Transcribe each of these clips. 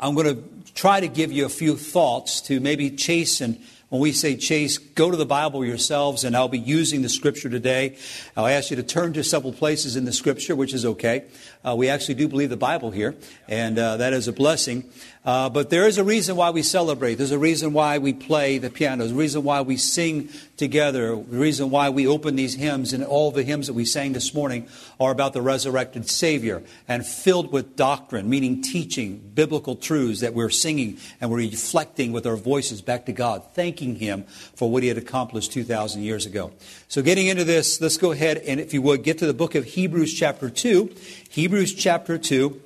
I'm going to try to give you a few thoughts to maybe chase and when we say chase, go to the Bible yourselves, and I'll be using the scripture today. I'll ask you to turn to several places in the scripture, which is okay. Uh, we actually do believe the Bible here, and uh, that is a blessing. Uh, but there is a reason why we celebrate. There's a reason why we play the piano. There's a reason why we sing together. The reason why we open these hymns and all the hymns that we sang this morning are about the resurrected Savior and filled with doctrine, meaning teaching, biblical truths that we're singing and we're reflecting with our voices back to God, thanking Him for what He had accomplished 2,000 years ago. So, getting into this, let's go ahead and, if you would, get to the book of Hebrews, chapter 2. Hebrews, chapter 2.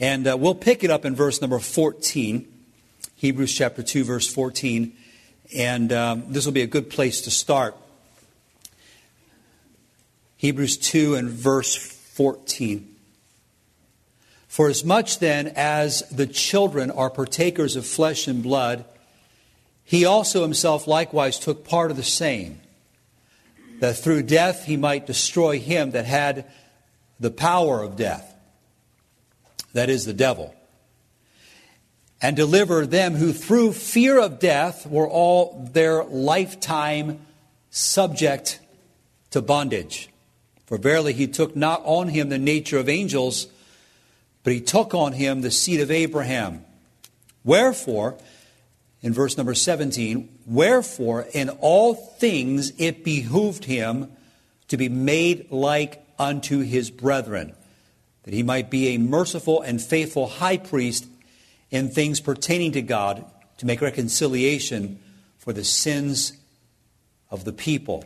And uh, we'll pick it up in verse number 14, Hebrews chapter 2, verse 14. And um, this will be a good place to start. Hebrews 2 and verse 14. For as much then as the children are partakers of flesh and blood, he also himself likewise took part of the same, that through death he might destroy him that had the power of death that is the devil, and deliver them who through fear of death were all their lifetime subject to bondage. For verily he took not on him the nature of angels, but he took on him the seed of Abraham. Wherefore, in verse number 17, wherefore in all things it behooved him to be made like unto his brethren that he might be a merciful and faithful high priest in things pertaining to God to make reconciliation for the sins of the people.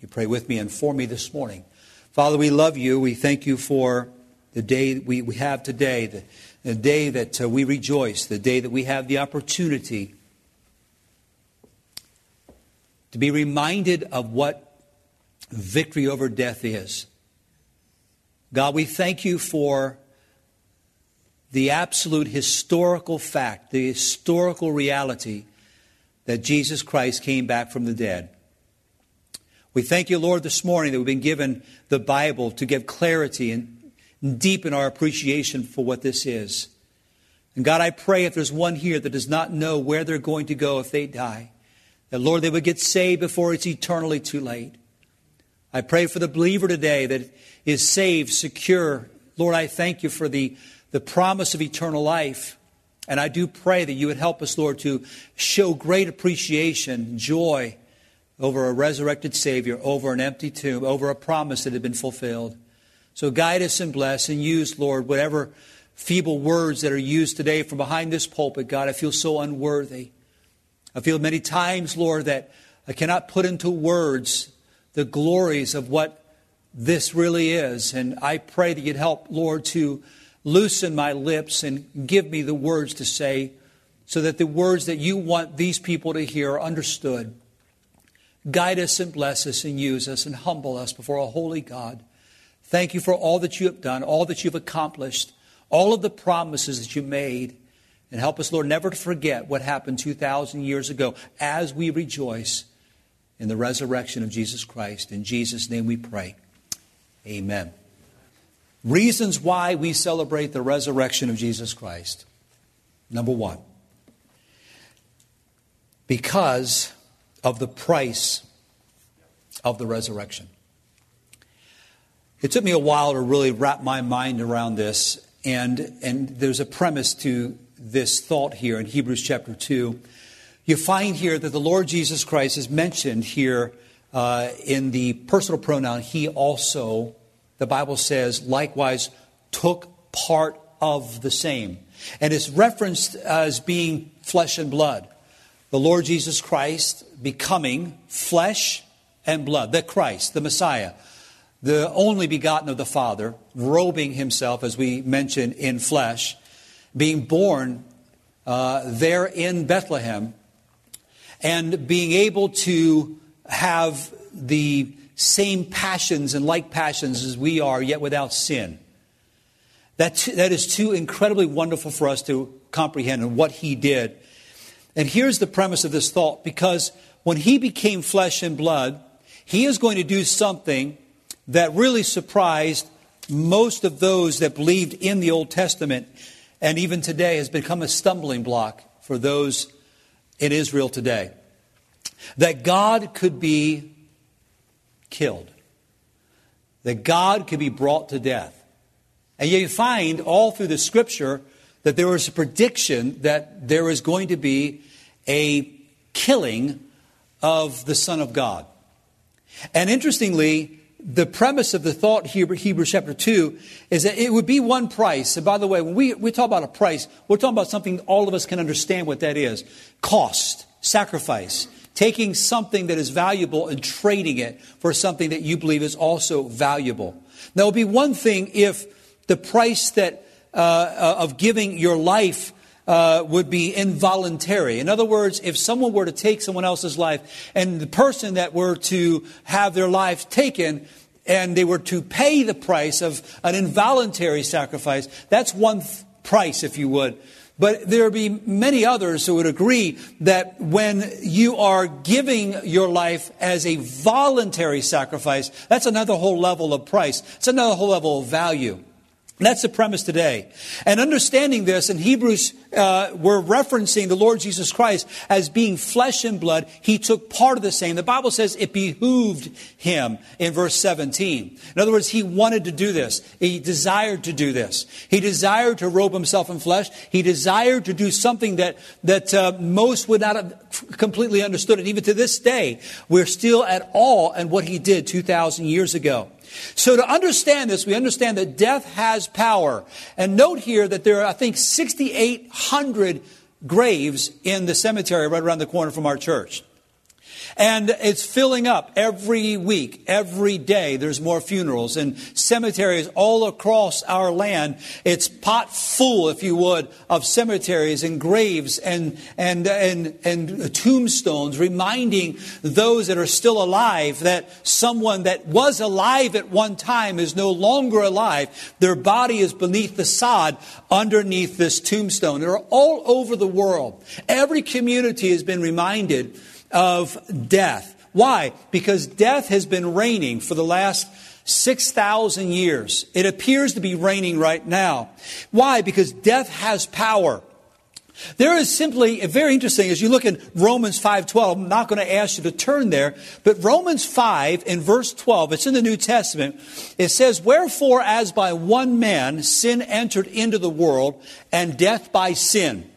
You pray with me and for me this morning. Father, we love you. We thank you for the day we, we have today, the, day that uh, we rejoice, the day that we have the opportunity to be reminded of what victory over death is. God, we thank you for the absolute historical fact, the historical reality that Jesus Christ came back from the dead. We thank you, Lord, this morning that we've been given the Bible to give clarity and deepen our appreciation for what this is. And God, I pray if there's one here that does not know where they're going to go if they die, that, Lord, they would get saved before it's eternally too late. I pray for the believer today that is saved, secure. Lord, I thank you for the, the promise of eternal life. And I do pray that you would help us, Lord, to show great appreciation, joy over a resurrected Savior, over an empty tomb, over a promise that had been fulfilled. So guide us and bless and use, Lord, whatever feeble words that are used today from behind this pulpit, God. I feel so unworthy. I feel many times, Lord, that I cannot put into words the glories of what this really is. And I pray that you'd help, Lord, to loosen my lips and give me the words to say so that the words that you want these people to hear are understood. Guide us and bless us and use us and humble us before a holy God. Thank you for all that you have done, all that you've accomplished, all of the promises that you made. And help us, Lord, never to forget what happened 2,000 years ago as we rejoice in the resurrection of Jesus Christ. In Jesus' name we pray. Amen. Reasons why we celebrate the resurrection of Jesus Christ. Number one, because of the price of the resurrection. It took me a while to really wrap my mind around this, and, and there's a premise to this thought here in Hebrews chapter 2 you find here that the Lord Jesus Christ is mentioned here uh, in the personal pronoun, he also, the Bible says, likewise took part of the same. And it's referenced as being flesh and blood. The Lord Jesus Christ becoming flesh and blood, the Christ, the Messiah, the only begotten of the Father, robing himself, as we mentioned, in flesh, being born uh, there in Bethlehem and being able to have the same passions and like passions as we are, yet without sin. That, that is too incredibly wonderful for us to comprehend and what he did. And here's the premise of this thought because when he became flesh and blood, he is going to do something that really surprised most of those that believed in the Old Testament. And even today has become a stumbling block for those in Israel today. That God could be killed, that God could be brought to death. And yet you find all through the scripture that there was a prediction that there was going to be a killing of the Son of God. And interestingly, the premise of the thought here, Hebrews chapter 2, is that it would be one price. And by the way, when we, we talk about a price, we're talking about something all of us can understand what that is cost, sacrifice, taking something that is valuable and trading it for something that you believe is also valuable. Now, it would be one thing if the price that, uh, uh of giving your life uh, would be involuntary. In other words, if someone were to take someone else's life and the person that were to have their life taken and they were to pay the price of an involuntary sacrifice, that's one th- price, if you would. But there would be many others who would agree that when you are giving your life as a voluntary sacrifice, that's another whole level of price. It's another whole level of value. That's the premise today. And understanding this, in Hebrews, uh, we're referencing the Lord Jesus Christ as being flesh and blood. He took part of the same. The Bible says it behooved him in verse 17. In other words, he wanted to do this. He desired to do this. He desired to robe himself in flesh. He desired to do something that, that uh, most would not have completely understood. And even to this day, we're still at awe at what he did 2,000 years ago. So to understand this, we understand that death has power. And note here that there are, I think, 6,800 graves in the cemetery right around the corner from our church. And it's filling up every week, every day. There's more funerals and cemeteries all across our land. It's pot full, if you would, of cemeteries and graves and, and, and, and tombstones reminding those that are still alive that someone that was alive at one time is no longer alive. Their body is beneath the sod underneath this tombstone. They're all over the world. Every community has been reminded of death. Why? Because death has been reigning for the last 6,000 years. It appears to be reigning right now. Why? Because death has power. There is simply eh, very interesting as you look in Romans 5:12. I'm not going to ask you to turn there, but Romans 5 in verse 12, it's in the New Testament. It says, "Wherefore as by one man sin entered into the world, and death by sin."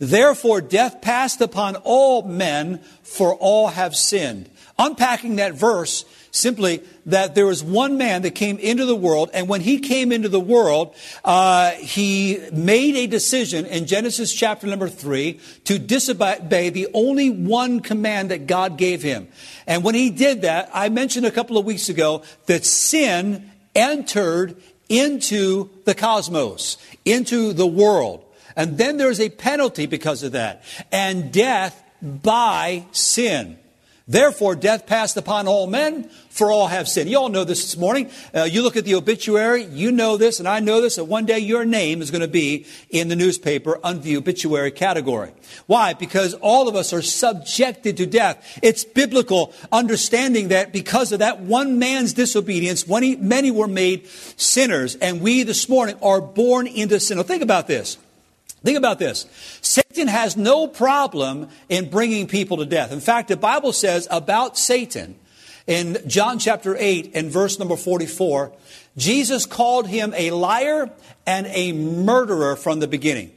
Therefore, death passed upon all men, for all have sinned. Unpacking that verse, simply that there was one man that came into the world, and when he came into the world, uh, he made a decision in Genesis chapter number three to disobey the only one command that God gave him. And when he did that, I mentioned a couple of weeks ago that sin entered into the cosmos, into the world. And then there's a penalty because of that. And death by sin. Therefore, death passed upon all men, for all have sinned. You all know this this morning. Uh, you look at the obituary, you know this, and I know this, that one day your name is going to be in the newspaper under the obituary category. Why? Because all of us are subjected to death. It's biblical understanding that because of that one man's disobedience, many were made sinners, and we this morning are born into sin. Now, think about this. Think about this. Satan has no problem in bringing people to death. In fact, the Bible says about Satan in John chapter 8 and verse number 44, Jesus called him a liar and a murderer from the beginning.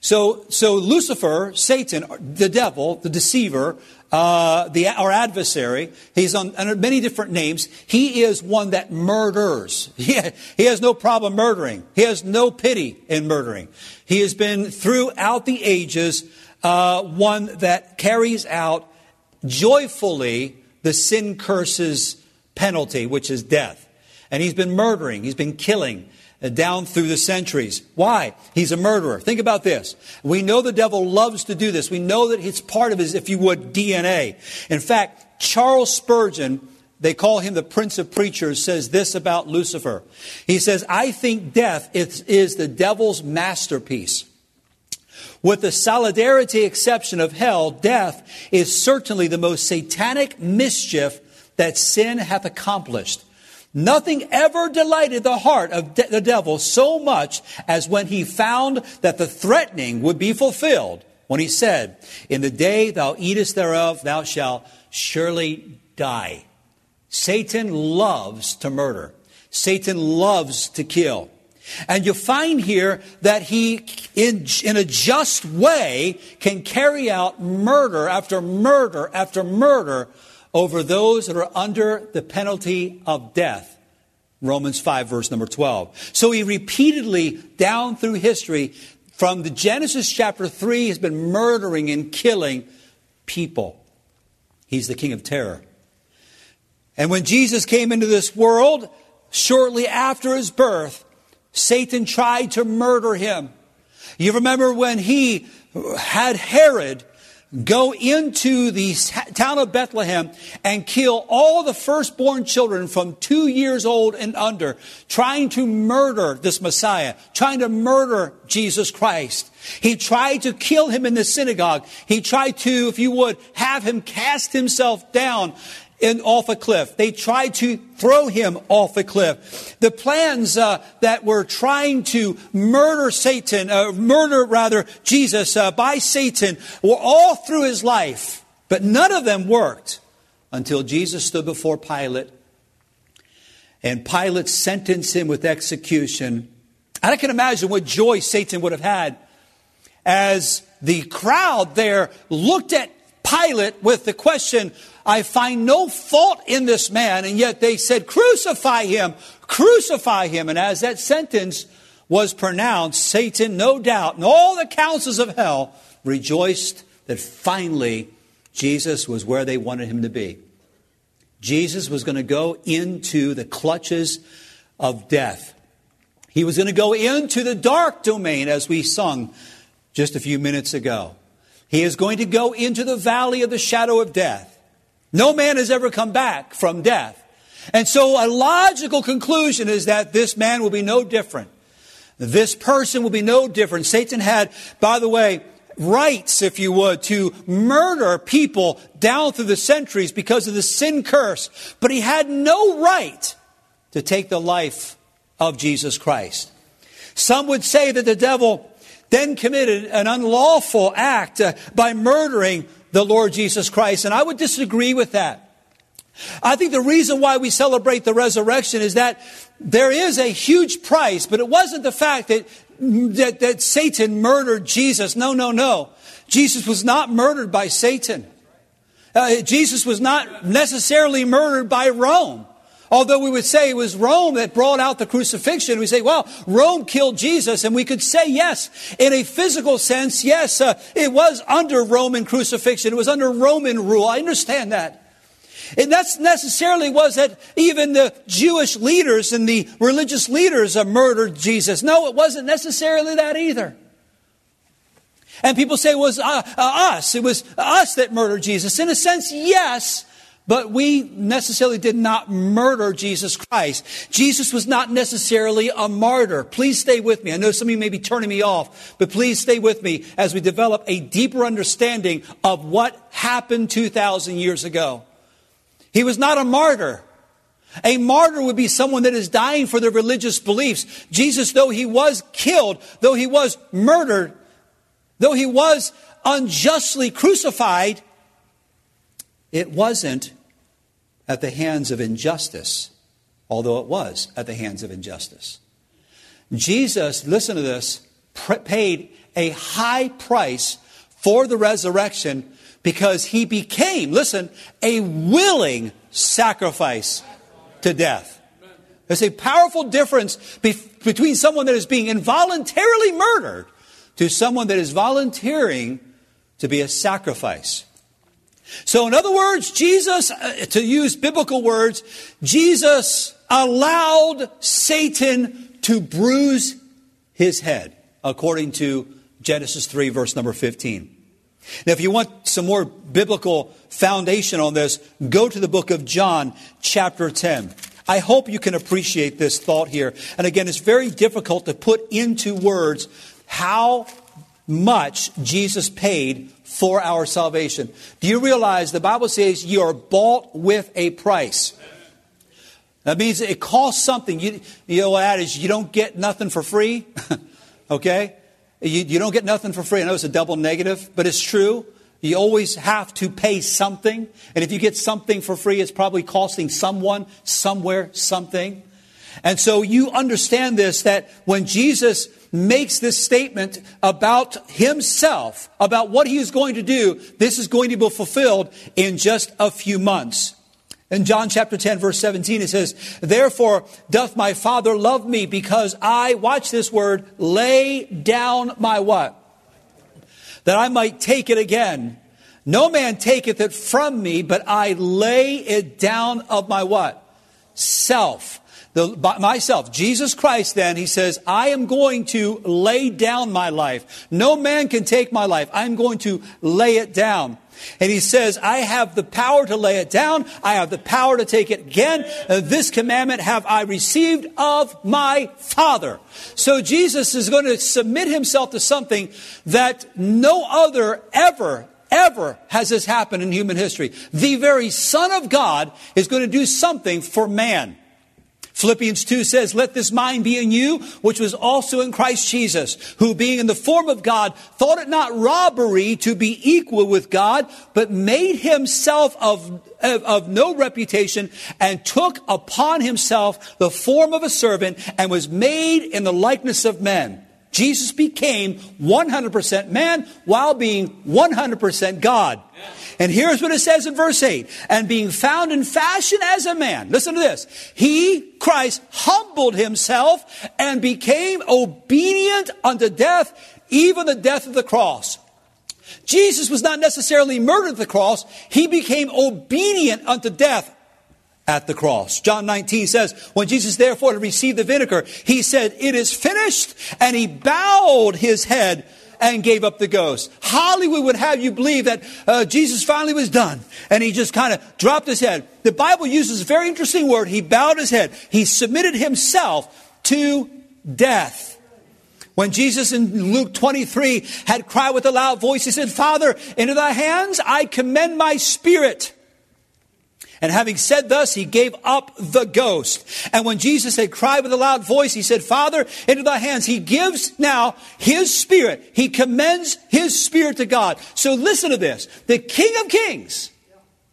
So, so Lucifer, Satan, the devil, the deceiver, uh, the, our adversary, he's on under many different names. He is one that murders. He, he has no problem murdering. He has no pity in murdering. He has been throughout the ages uh, one that carries out joyfully the sin curses penalty, which is death. And he's been murdering. He's been killing. Uh, down through the centuries. Why? He's a murderer. Think about this. We know the devil loves to do this. We know that it's part of his, if you would, DNA. In fact, Charles Spurgeon, they call him the Prince of Preachers, says this about Lucifer. He says, I think death is, is the devil's masterpiece. With the solidarity exception of hell, death is certainly the most satanic mischief that sin hath accomplished. Nothing ever delighted the heart of de- the devil so much as when he found that the threatening would be fulfilled when he said, In the day thou eatest thereof, thou shalt surely die. Satan loves to murder. Satan loves to kill. And you find here that he, in, in a just way, can carry out murder after murder after murder over those that are under the penalty of death. Romans 5, verse number 12. So he repeatedly, down through history, from the Genesis chapter 3, has been murdering and killing people. He's the king of terror. And when Jesus came into this world, shortly after his birth, Satan tried to murder him. You remember when he had Herod go into the town of Bethlehem and kill all the firstborn children from two years old and under, trying to murder this Messiah, trying to murder Jesus Christ. He tried to kill him in the synagogue. He tried to, if you would, have him cast himself down in, off a cliff. They tried to throw him off a cliff. The plans uh, that were trying to murder Satan, uh, murder rather Jesus uh, by Satan, were all through his life, but none of them worked until Jesus stood before Pilate, and Pilate sentenced him with execution. And I can imagine what joy Satan would have had as the crowd there looked at Pilate with the question, I find no fault in this man. And yet they said, crucify him, crucify him. And as that sentence was pronounced, Satan, no doubt, and all the councils of hell rejoiced that finally Jesus was where they wanted him to be. Jesus was going to go into the clutches of death. He was going to go into the dark domain as we sung just a few minutes ago. He is going to go into the valley of the shadow of death. No man has ever come back from death. And so a logical conclusion is that this man will be no different. This person will be no different. Satan had, by the way, rights, if you would, to murder people down through the centuries because of the sin curse. But he had no right to take the life of Jesus Christ. Some would say that the devil then committed an unlawful act uh, by murdering the Lord Jesus Christ. And I would disagree with that. I think the reason why we celebrate the resurrection is that there is a huge price, but it wasn't the fact that, that, that Satan murdered Jesus. No, no, no. Jesus was not murdered by Satan. Uh, Jesus was not necessarily murdered by Rome. Although we would say it was Rome that brought out the crucifixion, we say, well, Rome killed Jesus, and we could say yes, in a physical sense, yes, uh, it was under Roman crucifixion, it was under Roman rule. I understand that. And that's necessarily was that even the Jewish leaders and the religious leaders uh, murdered Jesus. No, it wasn't necessarily that either. And people say it was uh, uh, us. It was us that murdered Jesus. In a sense, yes, but we necessarily did not murder Jesus Christ. Jesus was not necessarily a martyr. Please stay with me. I know some of you may be turning me off, but please stay with me as we develop a deeper understanding of what happened 2,000 years ago. He was not a martyr. A martyr would be someone that is dying for their religious beliefs. Jesus, though he was killed, though he was murdered, though he was unjustly crucified, it wasn't at the hands of injustice, although it was at the hands of injustice. Jesus, listen to this, paid a high price for the resurrection because he became, listen, a willing sacrifice to death. There's a powerful difference be- between someone that is being involuntarily murdered to someone that is volunteering to be a sacrifice. So, in other words, Jesus, uh, to use biblical words, Jesus allowed Satan to bruise his head, according to Genesis 3, verse number 15. Now, if you want some more biblical foundation on this, go to the book of John, chapter 10. I hope you can appreciate this thought here. And again, it's very difficult to put into words how much Jesus paid for our salvation. Do you realize the Bible says you are bought with a price? That means it costs something. You, what that is? You don't get nothing for free. okay? You, you don't get nothing for free. I know it's a double negative, but it's true. You always have to pay something. And if you get something for free, it's probably costing someone, somewhere, something. And so you understand this that when Jesus makes this statement about himself, about what he is going to do, this is going to be fulfilled in just a few months. In John chapter 10 verse 17 it says, Therefore doth my Father love me because I, watch this word, lay down my what? That I might take it again. No man taketh it from me, but I lay it down of my what? Self. The, myself, Jesus Christ, then, he says, I am going to lay down my life. No man can take my life. I'm going to lay it down. And he says, I have the power to lay it down. I have the power to take it again. Uh, this commandment have I received of my Father. So Jesus is going to submit himself to something that no other ever ever has this happened in human history. The very Son of God is going to do something for man. Philippians 2 says, Let this mind be in you, which was also in Christ Jesus, who being in the form of God, thought it not robbery to be equal with God, but made himself of, of, of no reputation, and took upon himself the form of a servant, and was made in the likeness of men. Jesus became 100% man while being 100% God. And here's what it says in verse 8. And being found in fashion as a man. Listen to this. He, Christ, humbled himself and became obedient unto death, even the death of the cross. Jesus was not necessarily murdered at the cross. He became obedient unto death at the cross. John 19 says, when Jesus therefore had received the vinegar, he said, it is finished, and he bowed his head and gave up the ghost. Hollywood would have you believe that uh, Jesus finally was done, and he just kind of dropped his head. The Bible uses a very interesting word. He bowed his head. He submitted himself to death. When Jesus in Luke 23 had cried with a loud voice, he said, Father, into thy hands I commend my spirit. And having said thus, he gave up the ghost. And when Jesus had cried with a loud voice, he said, Father, into thy hands. He gives now his spirit. He commends his spirit to God. So listen to this. The King of Kings,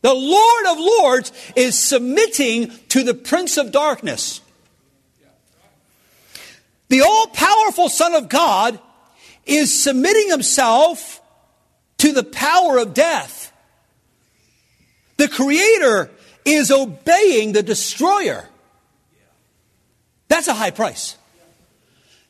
the Lord of Lords, is submitting to the Prince of Darkness. The all powerful Son of God is submitting himself to the power of death. The Creator is obeying the destroyer. That's a high price.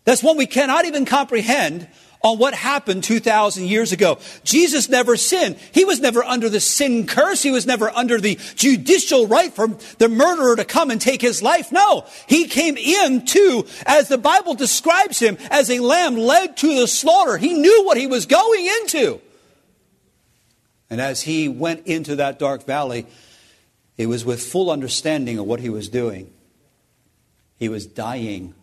That's one we cannot even comprehend on what happened 2,000 years ago. Jesus never sinned. He was never under the sin curse. He was never under the judicial right for the murderer to come and take his life. No, he came in into, as the Bible describes him, as a lamb led to the slaughter. He knew what he was going into. And as he went into that dark valley, it was with full understanding of what he was doing. He was dying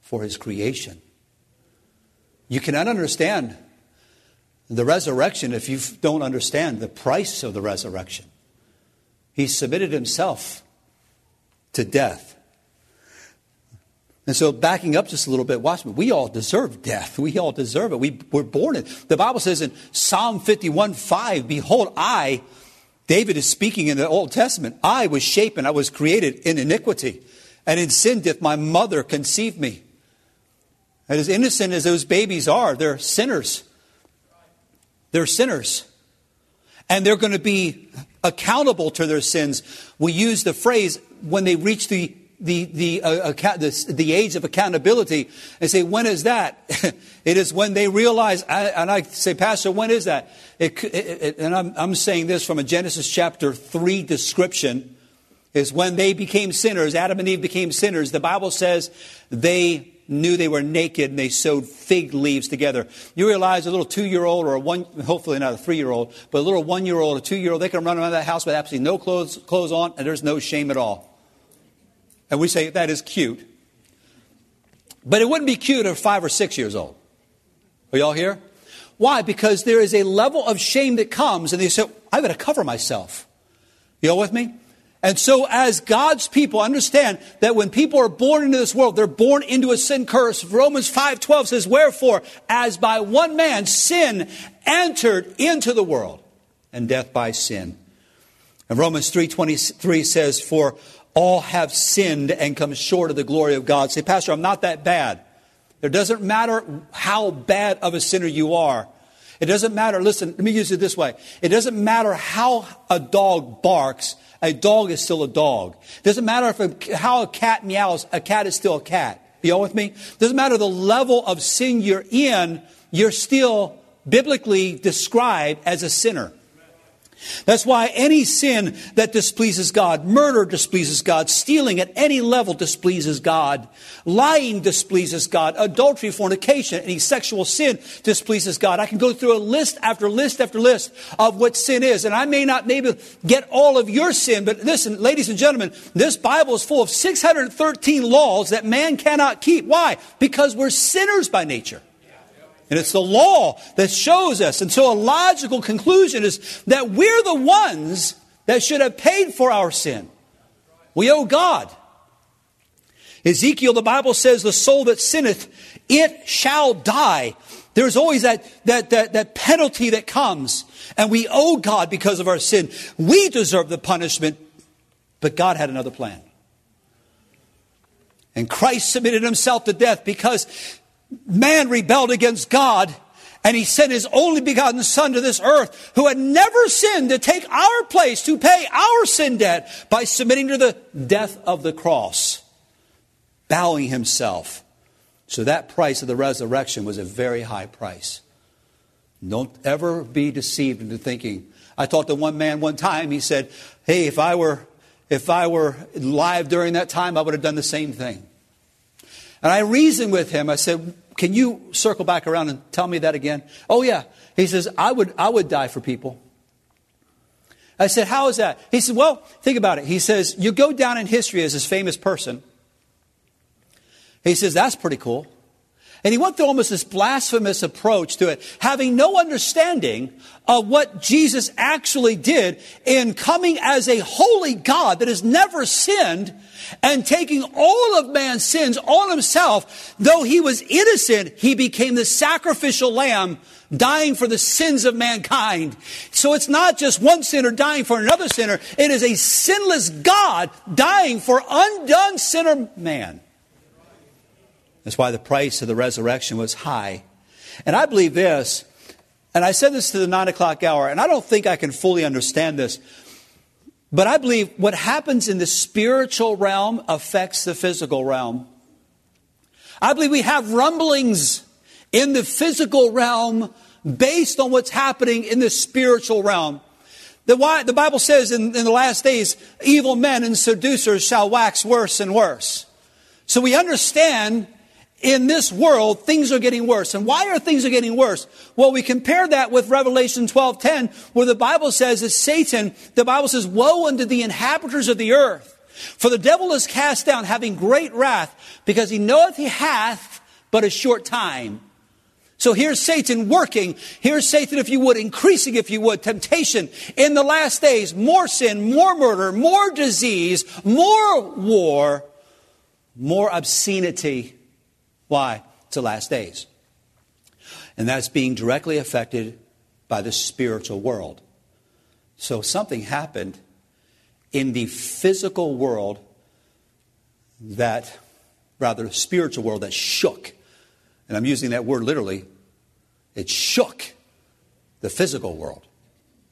for his creation. You cannot understand the resurrection if you don't understand the price of the resurrection. He submitted himself to death. And so, backing up just a little bit, watch me. We all deserve death. We all deserve it. We were born in. The Bible says in Psalm 51 5, Behold, I David is speaking in the Old Testament. I was shapen, I was created in iniquity, and in sin did my mother conceive me. And as innocent as those babies are, they're sinners. They're sinners. And they're going to be accountable to their sins. We use the phrase when they reach the the, the, uh, the, the, age of accountability and say, when is that? it is when they realize, and I say, Pastor, when is that? It, it, it, and I'm, I'm saying this from a Genesis chapter 3 description, is when they became sinners, Adam and Eve became sinners. The Bible says they knew they were naked and they sewed fig leaves together. You realize a little two year old or a one, hopefully not a three year old, but a little one year old, a two year old, they can run around that house with absolutely no clothes, clothes on and there's no shame at all. And we say that is cute. But it wouldn't be cute if five or six years old. Are y'all here? Why? Because there is a level of shame that comes, and they say, I've got to cover myself. You all with me? And so, as God's people, understand that when people are born into this world, they're born into a sin curse. Romans 5:12 says, "Wherefore, as by one man sin entered into the world, and death by sin." And Romans 3:23 says, "For all have sinned and come short of the glory of God." Say, Pastor, I'm not that bad. It doesn't matter how bad of a sinner you are. It doesn't matter. Listen, let me use it this way. It doesn't matter how a dog barks a dog is still a dog. It Doesn't matter if a, how a cat meows, a cat is still a cat. You all with me? It Doesn't matter the level of sin you're in, you're still biblically described as a sinner. That's why any sin that displeases God, murder displeases God, stealing at any level displeases God, lying displeases God, adultery, fornication, any sexual sin displeases God. I can go through a list after list after list of what sin is, and I may not maybe get all of your sin, but listen, ladies and gentlemen, this Bible is full of 613 laws that man cannot keep. Why? Because we're sinners by nature. And it's the law that shows us. And so a logical conclusion is that we're the ones that should have paid for our sin. We owe God. Ezekiel, the Bible says, the soul that sinneth, it shall die. There's always that, that, that, that penalty that comes. And we owe God because of our sin. We deserve the punishment, but God had another plan. And Christ submitted himself to death because man rebelled against God and he sent his only begotten son to this earth who had never sinned to take our place, to pay our sin debt by submitting to the death of the cross, bowing himself. So that price of the resurrection was a very high price. Don't ever be deceived into thinking. I talked to one man one time, he said, Hey, if I were if I were live during that time, I would have done the same thing. And I reasoned with him. I said, Can you circle back around and tell me that again? Oh, yeah. He says, I would, I would die for people. I said, How is that? He said, Well, think about it. He says, You go down in history as this famous person. He says, That's pretty cool. And he went through almost this blasphemous approach to it, having no understanding of what Jesus actually did in coming as a holy God that has never sinned and taking all of man's sins on himself. Though he was innocent, he became the sacrificial lamb dying for the sins of mankind. So it's not just one sinner dying for another sinner. It is a sinless God dying for undone sinner man. That's why the price of the resurrection was high. And I believe this, and I said this to the nine o'clock hour, and I don't think I can fully understand this, but I believe what happens in the spiritual realm affects the physical realm. I believe we have rumblings in the physical realm based on what's happening in the spiritual realm. The, why, the Bible says in, in the last days, evil men and seducers shall wax worse and worse. So we understand in this world, things are getting worse. And why are things are getting worse? Well, we compare that with Revelation 12:10, where the Bible says that Satan, the Bible says, "Woe unto the inhabitants of the earth, for the devil is cast down, having great wrath, because he knoweth he hath but a short time." So here's Satan working. Here's Satan, if you would, increasing, if you would, temptation in the last days. More sin, more murder, more disease, more war, more obscenity why? It's the last days. And that's being directly affected by the spiritual world. So something happened in the physical world that, rather, spiritual world that shook. And I'm using that word literally. It shook the physical world.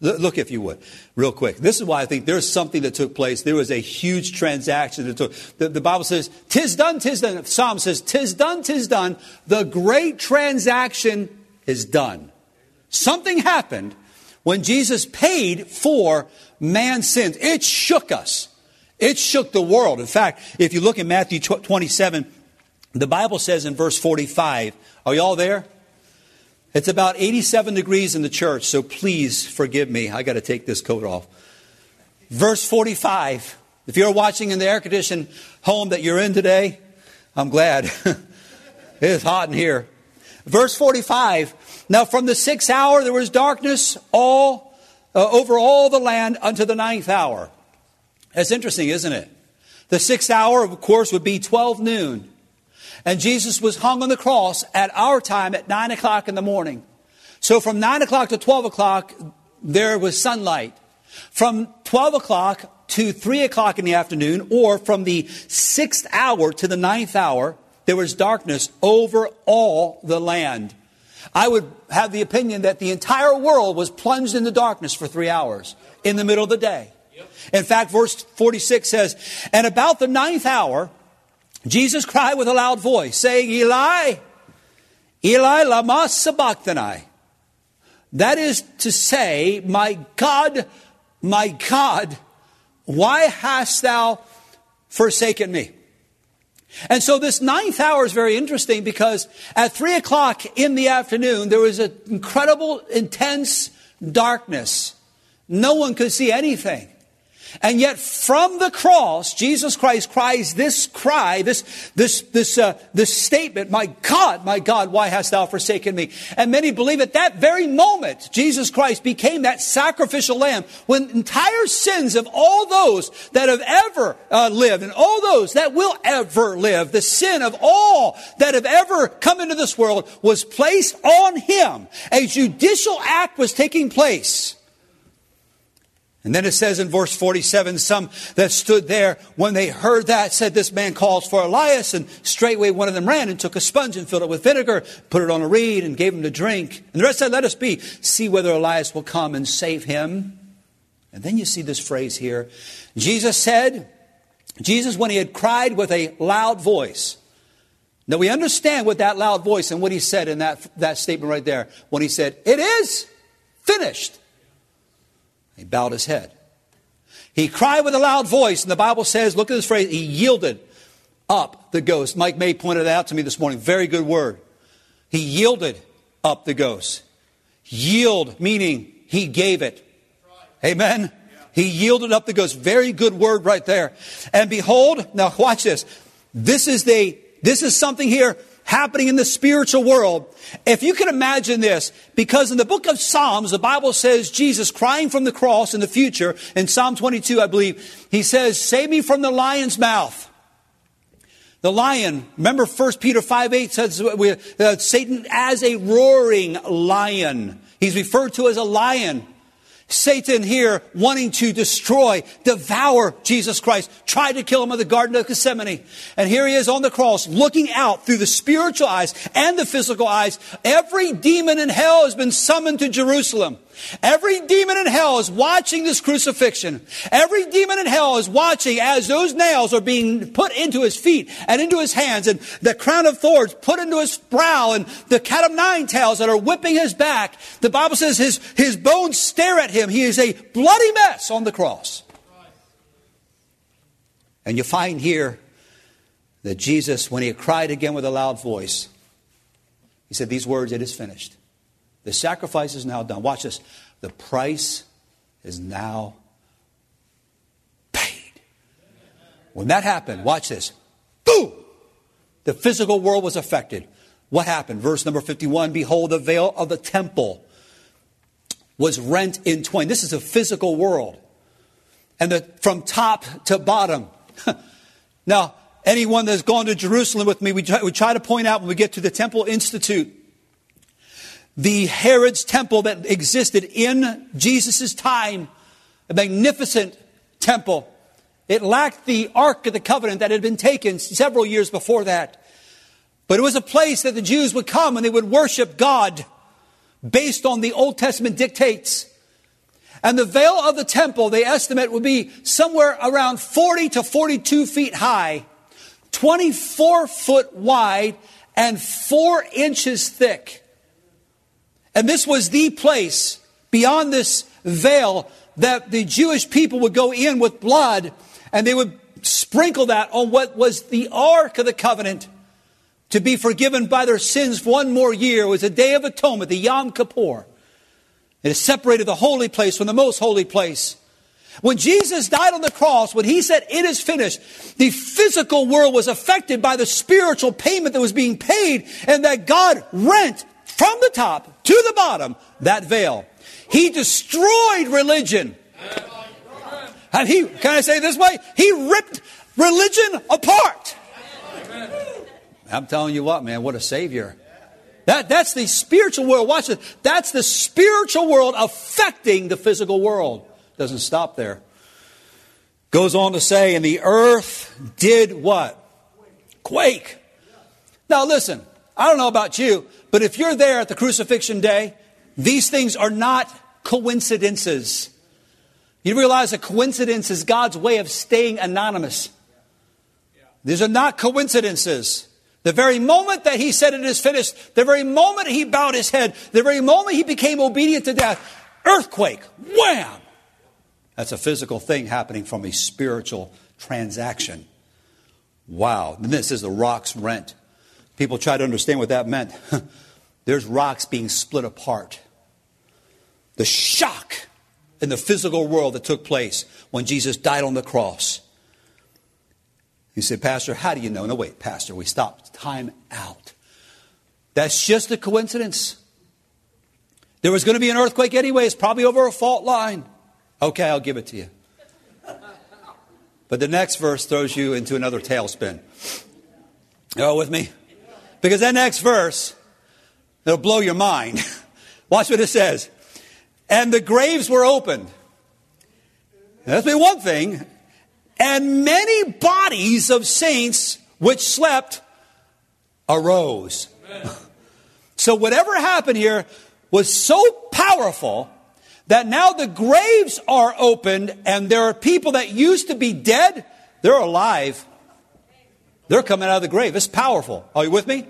Look, if you would, real quick. This is why I think there's something that took place. There was a huge transaction that took. The, the Bible says, "Tis done, tis done." Psalm says, "Tis done, tis done." The great transaction is done. Something happened when Jesus paid for man's sins. It shook us. It shook the world. In fact, if you look in Matthew 27, the Bible says in verse 45, are you all there? It's about 87 degrees in the church, so please forgive me. I got to take this coat off. Verse 45. If you're watching in the air conditioned home that you're in today, I'm glad. it is hot in here. Verse 45. Now from the sixth hour there was darkness all uh, over all the land unto the ninth hour. That's interesting, isn't it? The sixth hour, of course, would be 12 noon. And Jesus was hung on the cross at our time at 9 o'clock in the morning. So from 9 o'clock to 12 o'clock, there was sunlight. From 12 o'clock to 3 o'clock in the afternoon, or from the sixth hour to the ninth hour, there was darkness over all the land. I would have the opinion that the entire world was plunged into darkness for three hours in the middle of the day. In fact, verse 46 says, And about the ninth hour, Jesus cried with a loud voice, saying, Eli, Eli, lama sabachthani. That is to say, My God, my God, why hast thou forsaken me? And so this ninth hour is very interesting because at three o'clock in the afternoon, there was an incredible, intense darkness. No one could see anything. And yet from the cross, Jesus Christ cries this cry, this, this, this, uh, this statement, my God, my God, why hast thou forsaken me? And many believe at that very moment, Jesus Christ became that sacrificial lamb when entire sins of all those that have ever uh, lived and all those that will ever live, the sin of all that have ever come into this world was placed on him. A judicial act was taking place. And then it says in verse 47, some that stood there, when they heard that, said, This man calls for Elias. And straightway one of them ran and took a sponge and filled it with vinegar, put it on a reed, and gave him to drink. And the rest said, Let us be, see whether Elias will come and save him. And then you see this phrase here. Jesus said, Jesus, when he had cried with a loud voice, now we understand what that loud voice and what he said in that, that statement right there. When he said, It is finished. He bowed his head. He cried with a loud voice, and the Bible says, look at this phrase, he yielded up the ghost. Mike May pointed out to me this morning, very good word. He yielded up the ghost. Yield, meaning he gave it. Amen. He yielded up the ghost. Very good word right there. And behold, now watch this. This is the, this is something here happening in the spiritual world. If you can imagine this, because in the book of Psalms, the Bible says Jesus crying from the cross in the future, in Psalm 22, I believe, he says, Save me from the lion's mouth. The lion, remember 1 Peter 5 8 says uh, Satan as a roaring lion. He's referred to as a lion. Satan here wanting to destroy, devour Jesus Christ, tried to kill him in the Garden of Gethsemane. And here he is on the cross looking out through the spiritual eyes and the physical eyes. Every demon in hell has been summoned to Jerusalem. Every demon in hell is watching this crucifixion. Every demon in hell is watching as those nails are being put into his feet and into his hands and the crown of thorns put into his brow and the cat of nine tails that are whipping his back. The Bible says his, his bones stare at him. He is a bloody mess on the cross. And you find here that Jesus, when he cried again with a loud voice, he said these words, It is finished. The sacrifice is now done. Watch this. The price is now paid. When that happened, watch this. Boom! The physical world was affected. What happened? Verse number 51 Behold, the veil of the temple was rent in twain. This is a physical world. And the, from top to bottom. now, anyone that's gone to Jerusalem with me, we try, we try to point out when we get to the Temple Institute the Herod's temple that existed in Jesus' time, a magnificent temple. It lacked the Ark of the Covenant that had been taken several years before that. But it was a place that the Jews would come and they would worship God based on the Old Testament dictates. And the veil of the temple, they estimate, would be somewhere around 40 to 42 feet high, 24 foot wide, and 4 inches thick. And this was the place beyond this veil that the Jewish people would go in with blood and they would sprinkle that on what was the Ark of the Covenant to be forgiven by their sins one more year. It was a day of atonement, the Yom Kippur. It separated the holy place from the most holy place. When Jesus died on the cross, when he said, It is finished, the physical world was affected by the spiritual payment that was being paid, and that God rent from the top to the bottom that veil. He destroyed religion. And he, can I say this way? He ripped religion apart. I'm telling you what, man, what a savior. That, that's the spiritual world. Watch it. That's the spiritual world affecting the physical world. Doesn't stop there. Goes on to say, and the earth did what? Quake. Now listen, I don't know about you, but if you're there at the crucifixion day, these things are not coincidences. You realize a coincidence is God's way of staying anonymous. These are not coincidences. The very moment that he said it is finished, the very moment he bowed his head, the very moment he became obedient to death, earthquake, wham! That's a physical thing happening from a spiritual transaction. Wow. And this is the rocks rent. People try to understand what that meant. There's rocks being split apart. The shock in the physical world that took place when Jesus died on the cross. You said, Pastor, how do you know? No, wait, Pastor, we stopped. Time out. That's just a coincidence. There was going to be an earthquake anyway. It's probably over a fault line. Okay, I'll give it to you. But the next verse throws you into another tailspin. You all with me? Because that next verse, it'll blow your mind. Watch what it says. And the graves were opened. That's been one thing. And many bodies of saints which slept arose. so whatever happened here was so powerful that now the graves are opened and there are people that used to be dead, they're alive. They're coming out of the grave. It's powerful. Are you with me?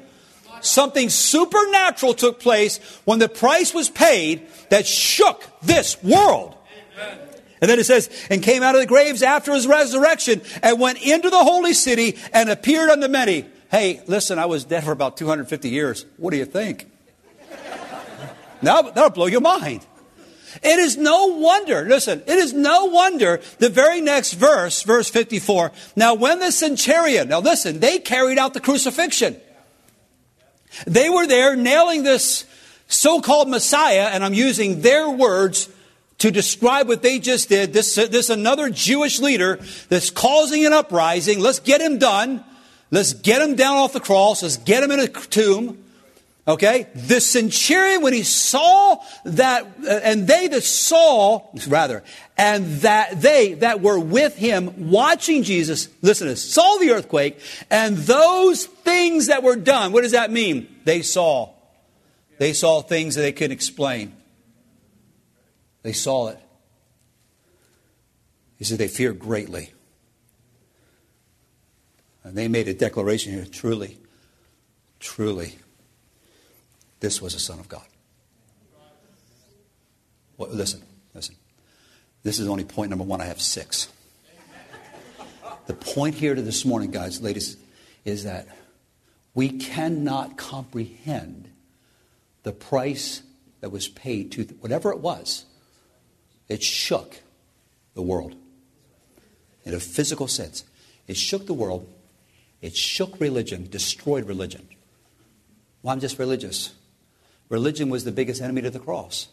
Something supernatural took place when the price was paid that shook this world. And then it says, and came out of the graves after his resurrection and went into the holy city and appeared unto many. Hey, listen, I was dead for about 250 years. What do you think? now, that'll blow your mind. It is no wonder, listen, it is no wonder the very next verse, verse 54. Now, when the centurion, now listen, they carried out the crucifixion. They were there nailing this so called Messiah, and I'm using their words to describe what they just did. This, this another Jewish leader that's causing an uprising. Let's get him done. Let's get him down off the cross. Let's get him in a tomb. Okay? The centurion, when he saw that, uh, and they that saw, rather, and that they that were with him watching Jesus, listen to this, saw the earthquake, and those things that were done, what does that mean? They saw. They saw things that they couldn't explain. They saw it. He said they feared greatly. And they made a declaration here truly, truly this was a Son of God. Well, listen, listen. This is only point number one. I have six. The point here to this morning, guys, ladies, is that we cannot comprehend the price that was paid to whatever it was. It shook the world in a physical sense. It shook the world. It shook religion, destroyed religion. Well, I'm just religious. Religion was the biggest enemy to the cross.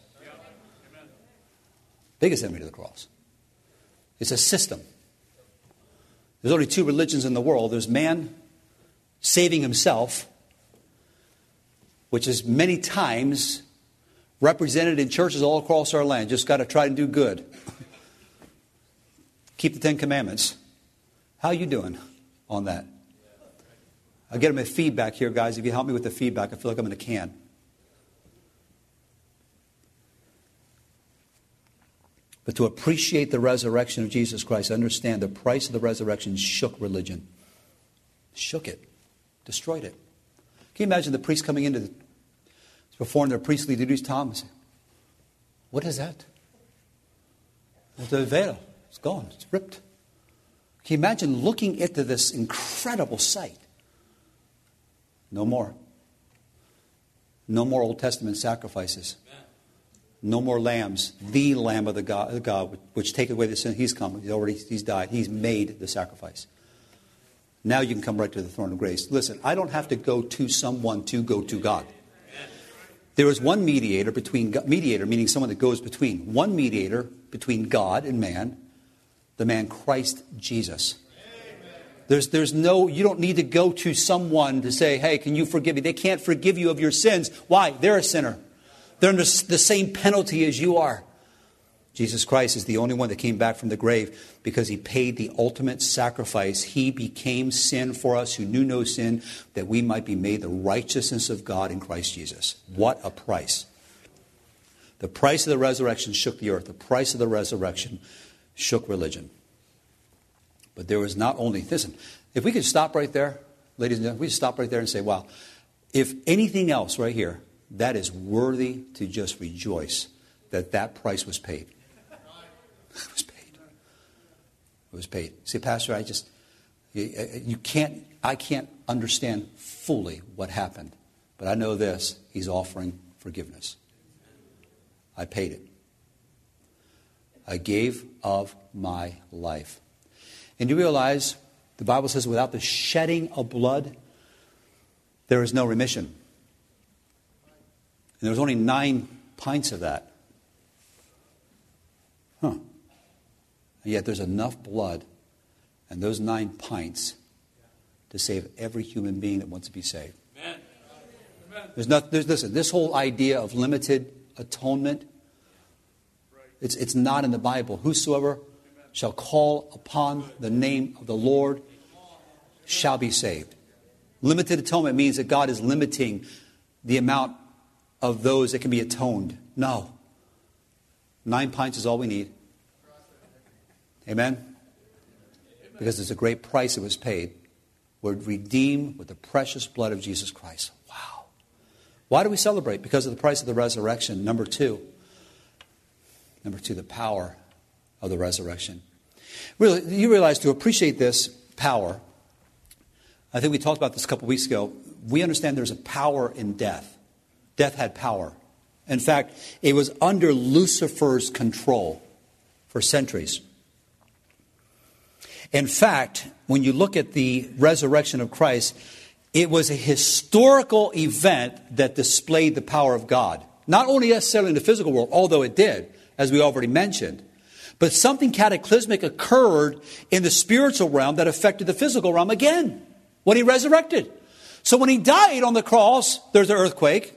Biggest enemy to the cross. It's a system. There's only two religions in the world there's man saving himself, which is many times represented in churches all across our land. Just got to try and do good. Keep the Ten Commandments. How you doing on that? I'll get a feedback here, guys. If you help me with the feedback, I feel like I'm in a can. But to appreciate the resurrection of Jesus Christ, understand the price of the resurrection shook religion. Shook it. Destroyed it. Can you imagine the priest coming in to perform their priestly duties, Thomas? What is that? The veil. It's gone. It's ripped. Can you imagine looking into this incredible sight? No more. No more Old Testament sacrifices. No more lambs. The Lamb of the God, God which take away the sin. He's come. He's already he's died. He's made the sacrifice. Now you can come right to the throne of grace. Listen, I don't have to go to someone to go to God. There is one mediator between mediator, meaning someone that goes between one mediator between God and man, the man Christ Jesus. There's, there's no, you don't need to go to someone to say, hey, can you forgive me? They can't forgive you of your sins. Why? They're a sinner. They're under the same penalty as you are. Jesus Christ is the only one that came back from the grave because he paid the ultimate sacrifice. He became sin for us who knew no sin, that we might be made the righteousness of God in Christ Jesus. What a price. The price of the resurrection shook the earth. The price of the resurrection shook religion. But there was not only, listen, if we could stop right there, ladies and gentlemen, we could stop right there and say, wow, if anything else right here, that is worthy to just rejoice that that price was paid. It was paid. It was paid. See, Pastor, I just, uh, uh, you can't, I can't understand fully what happened. But I know this He's offering forgiveness. I paid it. I gave of my life. And you realize the Bible says without the shedding of blood, there is no remission. And there was only nine pints of that. Huh. And yet there's enough blood and those nine pints to save every human being that wants to be saved. Amen. There's not, there's, listen, this whole idea of limited atonement, it's, it's not in the Bible. Whosoever shall call upon the name of the Lord shall be saved. Limited atonement means that God is limiting the amount of those that can be atoned. No. Nine pints is all we need. Amen? Because there's a great price that was paid. We're redeemed with the precious blood of Jesus Christ. Wow. Why do we celebrate? Because of the price of the resurrection. Number two. Number two, the power of the resurrection. Really, you realize to appreciate this power, I think we talked about this a couple weeks ago. We understand there's a power in death. Death had power. In fact, it was under Lucifer's control for centuries. In fact, when you look at the resurrection of Christ, it was a historical event that displayed the power of God. Not only necessarily in the physical world, although it did, as we already mentioned, but something cataclysmic occurred in the spiritual realm that affected the physical realm again when he resurrected. So when he died on the cross, there's an earthquake.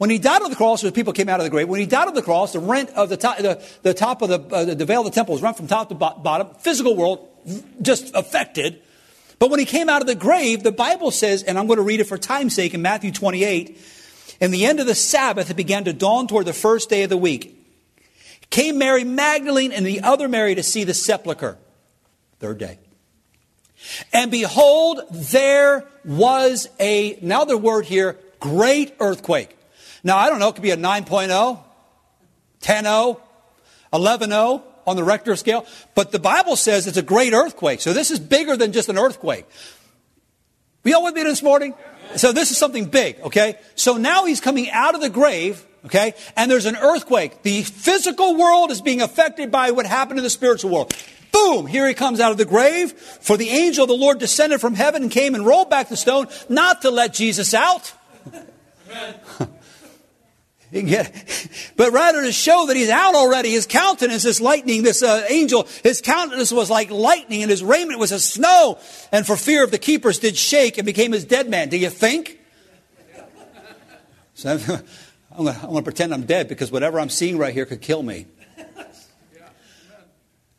When he died on the cross, the people came out of the grave. When he died on the cross, the rent of the top, the, the top of the, uh, the veil of the temple was rent from top to bottom. Physical world just affected. But when he came out of the grave, the Bible says, and I'm going to read it for time's sake in Matthew 28, in the end of the Sabbath, it began to dawn toward the first day of the week. Came Mary Magdalene and the other Mary to see the sepulchre. Third day. And behold, there was a, now the word here, great earthquake. Now, I don't know, it could be a 9.0, 10.0, 11.0 on the Richter scale, but the Bible says it's a great earthquake. So this is bigger than just an earthquake. We all with me this morning? So this is something big, okay? So now he's coming out of the grave Okay? And there's an earthquake. The physical world is being affected by what happened in the spiritual world. Boom! Here he comes out of the grave. For the angel of the Lord descended from heaven and came and rolled back the stone, not to let Jesus out. but rather to show that he's out already. His countenance is lightning. This uh, angel, his countenance was like lightning, and his raiment was as snow. And for fear of the keepers, did shake and became as dead man. Do you think? So, I'm I'm going to pretend I'm dead because whatever I'm seeing right here could kill me.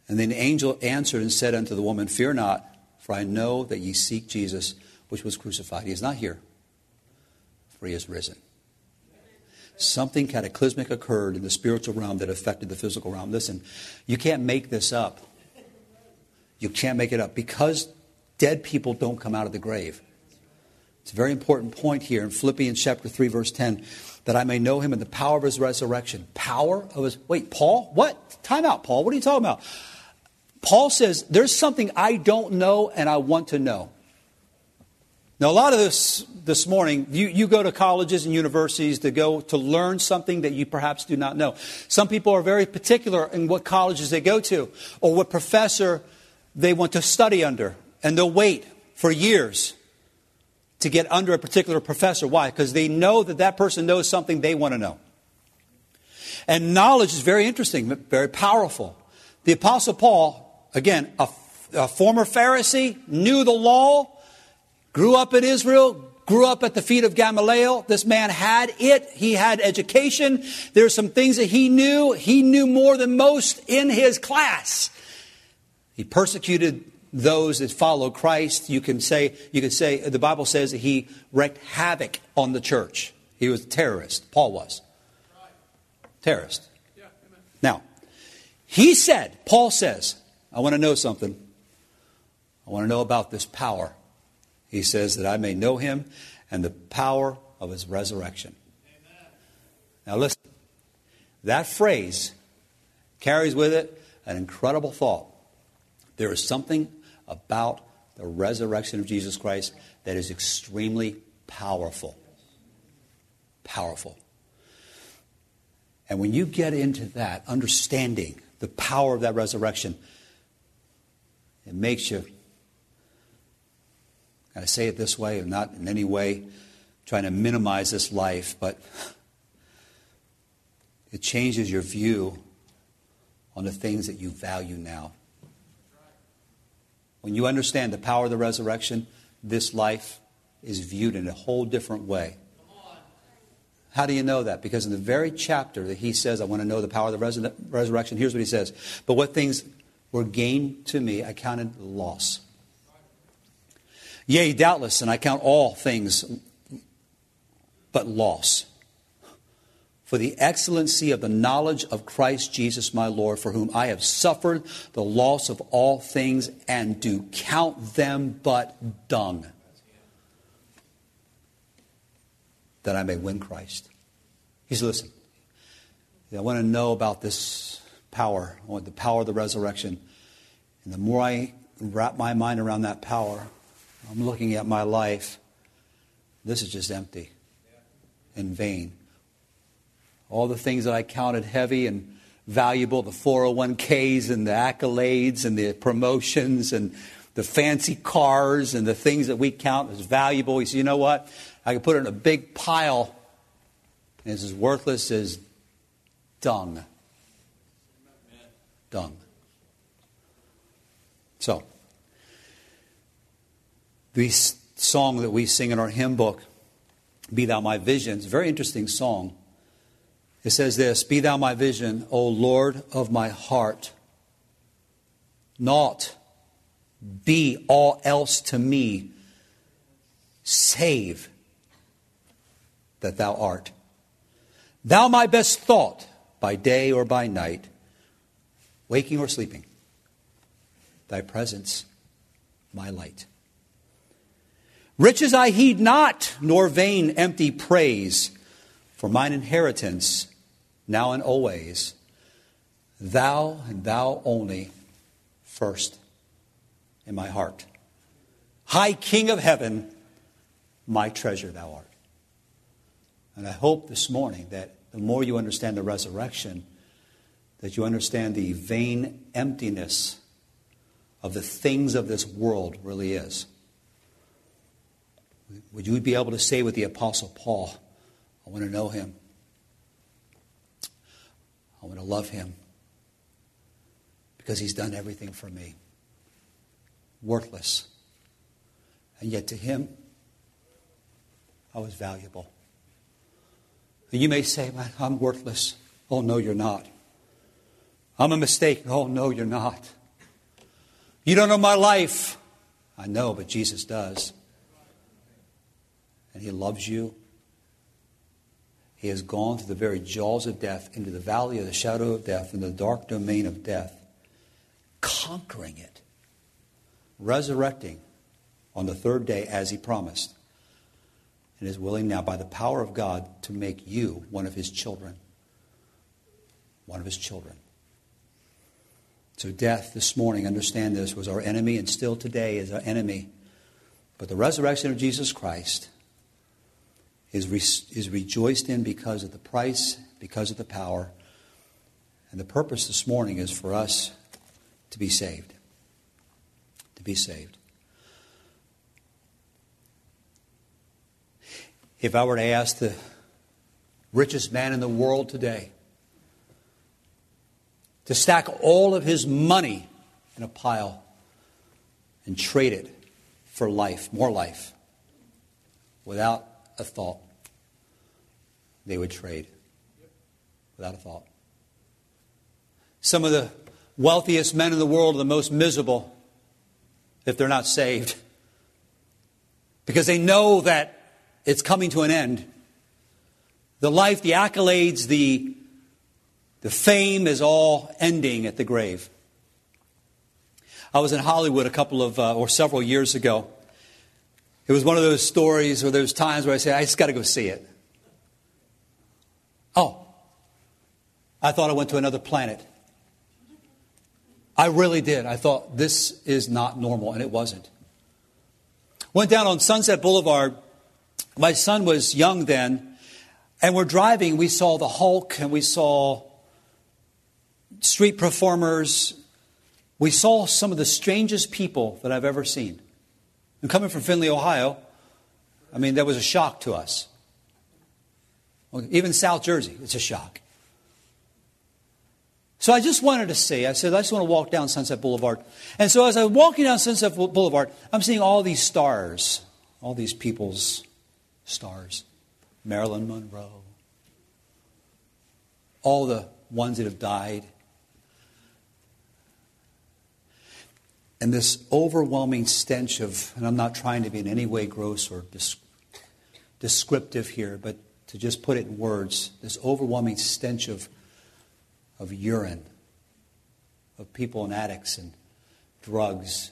And then the angel answered and said unto the woman, Fear not, for I know that ye seek Jesus, which was crucified. He is not here, for he is risen. Something cataclysmic occurred in the spiritual realm that affected the physical realm. Listen, you can't make this up. You can't make it up because dead people don't come out of the grave. It's a very important point here in Philippians chapter 3, verse 10 that I may know him in the power of his resurrection. Power of his. Wait, Paul? What? Time out, Paul. What are you talking about? Paul says, There's something I don't know and I want to know. Now, a lot of this this morning, you, you go to colleges and universities to go to learn something that you perhaps do not know. Some people are very particular in what colleges they go to or what professor they want to study under, and they'll wait for years to get under a particular professor. Why? Because they know that that person knows something they want to know. And knowledge is very interesting, very powerful. The Apostle Paul Again, a, a former Pharisee, knew the law, grew up in Israel, grew up at the feet of Gamaliel. This man had it. He had education. There's some things that he knew. He knew more than most in his class. He persecuted those that follow Christ. You can say, you can say, the Bible says that he wreaked havoc on the church. He was a terrorist. Paul was. Terrorist. Now, he said, Paul says, I want to know something. I want to know about this power. He says that I may know him and the power of his resurrection. Amen. Now, listen, that phrase carries with it an incredible thought. There is something about the resurrection of Jesus Christ that is extremely powerful. Powerful. And when you get into that, understanding the power of that resurrection, it makes you, I say it this way, I'm not in any way trying to minimize this life, but it changes your view on the things that you value now. When you understand the power of the resurrection, this life is viewed in a whole different way. How do you know that? Because in the very chapter that he says, I want to know the power of the resur- resurrection, here's what he says. But what things were gained to me, I counted loss. Yea, doubtless, and I count all things but loss for the excellency of the knowledge of Christ Jesus my Lord, for whom I have suffered the loss of all things and do count them but dung, that I may win Christ. He said, Listen, I want to know about this power, I want the power of the resurrection. And the more I wrap my mind around that power, I'm looking at my life, this is just empty and vain all the things that I counted heavy and valuable the 401ks and the accolades and the promotions and the fancy cars and the things that we count as valuable. He said, you know what? I can put it in a big pile and it's as worthless as dung. Dung. So, the song that we sing in our hymn book, Be Thou My Vision, is a very interesting song. It says this Be thou my vision, O Lord of my heart. Not be all else to me, save that thou art. Thou my best thought by day or by night, waking or sleeping. Thy presence, my light. Riches I heed not, nor vain empty praise, for mine inheritance now and always, thou and thou only first in my heart. High King of heaven, my treasure thou art. And I hope this morning that the more you understand the resurrection, that you understand the vain emptiness of the things of this world really is. Would you be able to say with the Apostle Paul, I want to know him? I want to love him because he's done everything for me. Worthless. And yet to him, I was valuable. And you may say, I'm worthless. Oh, no, you're not. I'm a mistake. Oh, no, you're not. You don't know my life. I know, but Jesus does. And he loves you he has gone through the very jaws of death, into the valley of the shadow of death, in the dark domain of death, conquering it, resurrecting on the third day as he promised, and is willing now, by the power of God, to make you one of his children. One of his children. So, death this morning, understand this, was our enemy, and still today is our enemy. But the resurrection of Jesus Christ is, re- is rejoiced in because of the price, because of the power. And the purpose this morning is for us to be saved. To be saved. If I were to ask the richest man in the world today to stack all of his money in a pile and trade it for life, more life, without a thought. They would trade without a thought. Some of the wealthiest men in the world are the most miserable if they're not saved because they know that it's coming to an end. The life, the accolades, the, the fame is all ending at the grave. I was in Hollywood a couple of, uh, or several years ago. It was one of those stories or those times where I say, I just got to go see it. Oh, I thought I went to another planet. I really did. I thought this is not normal, and it wasn't. Went down on Sunset Boulevard. My son was young then, and we're driving. We saw the Hulk, and we saw street performers. We saw some of the strangest people that I've ever seen. And coming from Findlay, Ohio, I mean, that was a shock to us. Even South Jersey, it's a shock. So I just wanted to see. I said, I just want to walk down Sunset Boulevard. And so as I was walking down Sunset Boulevard, I'm seeing all these stars, all these people's stars. Marilyn Monroe, all the ones that have died. And this overwhelming stench of, and I'm not trying to be in any way gross or descriptive here, but to just put it in words, this overwhelming stench of of urine, of people and addicts and drugs,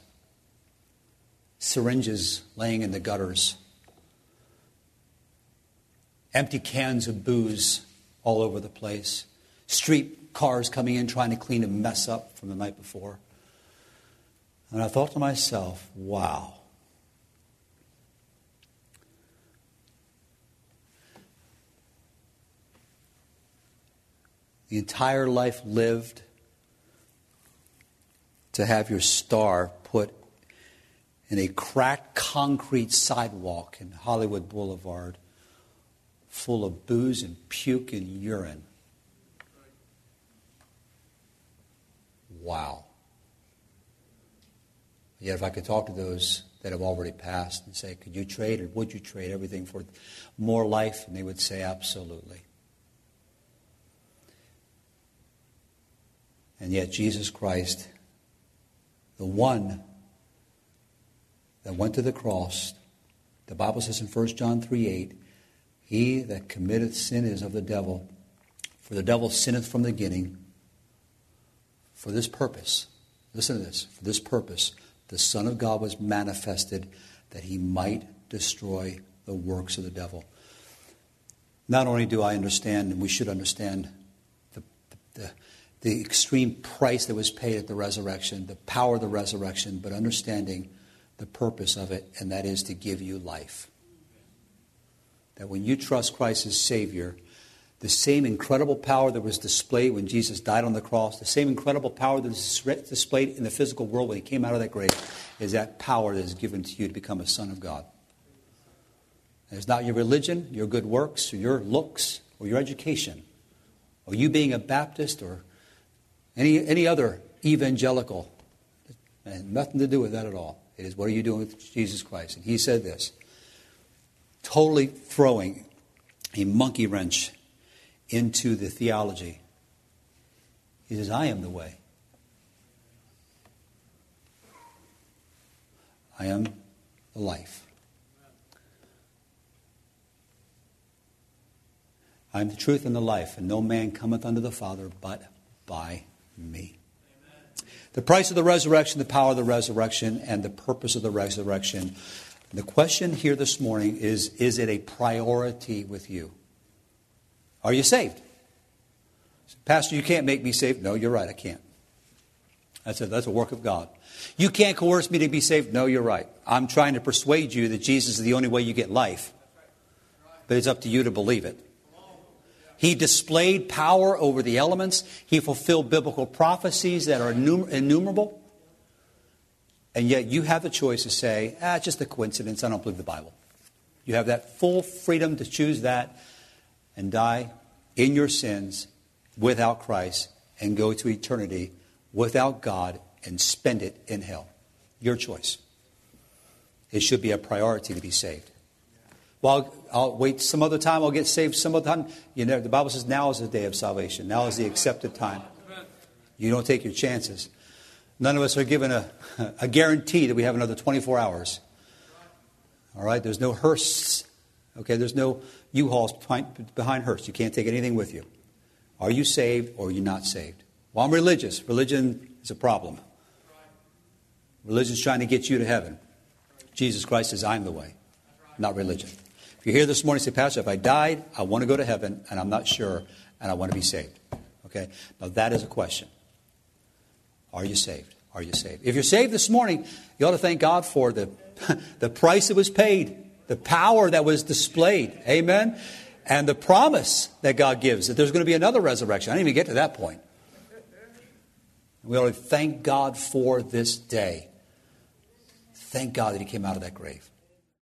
syringes laying in the gutters, empty cans of booze all over the place, street cars coming in trying to clean a mess up from the night before. And I thought to myself, wow. the entire life lived to have your star put in a cracked concrete sidewalk in Hollywood Boulevard full of booze and puke and urine. Wow. Yet, if I could talk to those that have already passed and say, Could you trade or would you trade everything for more life? And they would say, Absolutely. And yet, Jesus Christ, the one that went to the cross, the Bible says in 1 John 3 8, He that committeth sin is of the devil, for the devil sinneth from the beginning. For this purpose, listen to this, for this purpose, the Son of God was manifested that he might destroy the works of the devil. Not only do I understand, and we should understand, the, the, the extreme price that was paid at the resurrection, the power of the resurrection, but understanding the purpose of it, and that is to give you life. That when you trust Christ as Savior, the same incredible power that was displayed when Jesus died on the cross, the same incredible power that was displayed in the physical world when he came out of that grave, is that power that is given to you to become a son of God. And it's not your religion, your good works, or your looks, or your education, or you being a Baptist or any, any other evangelical. And nothing to do with that at all. It is what are you doing with Jesus Christ? And he said this, totally throwing a monkey wrench into the theology. He says, I am the way. I am the life. I am the truth and the life, and no man cometh unto the Father but by me. The price of the resurrection, the power of the resurrection, and the purpose of the resurrection. The question here this morning is Is it a priority with you? Are you saved? Pastor, you can't make me saved. No, you're right, I can't. I said, that's a work of God. You can't coerce me to be saved. No, you're right. I'm trying to persuade you that Jesus is the only way you get life. But it's up to you to believe it. He displayed power over the elements. He fulfilled biblical prophecies that are innumerable. And yet you have the choice to say, ah, it's just a coincidence. I don't believe the Bible. You have that full freedom to choose that and die in your sins without Christ and go to eternity without God and spend it in hell. Your choice. It should be a priority to be saved. Well, I'll, wait some other time, I'll get saved some other time. You know, the Bible says now is the day of salvation. Now is the accepted time. You don't take your chances. None of us are given a, a guarantee that we have another 24 hours. All right? There's no hearse. Okay? There's no U-Hauls behind, behind hearse. You can't take anything with you. Are you saved or are you not saved? Well, I'm religious. Religion is a problem. Religion's trying to get you to heaven. Jesus Christ says, I'm the way, not religion. If you're here this morning, say, Pastor, if I died, I want to go to heaven, and I'm not sure, and I want to be saved. Okay? Now, that is a question. Are you saved? Are you saved? If you're saved this morning, you ought to thank God for the, the price that was paid, the power that was displayed. Amen? And the promise that God gives that there's going to be another resurrection. I didn't even get to that point. We to thank God for this day. Thank God that He came out of that grave.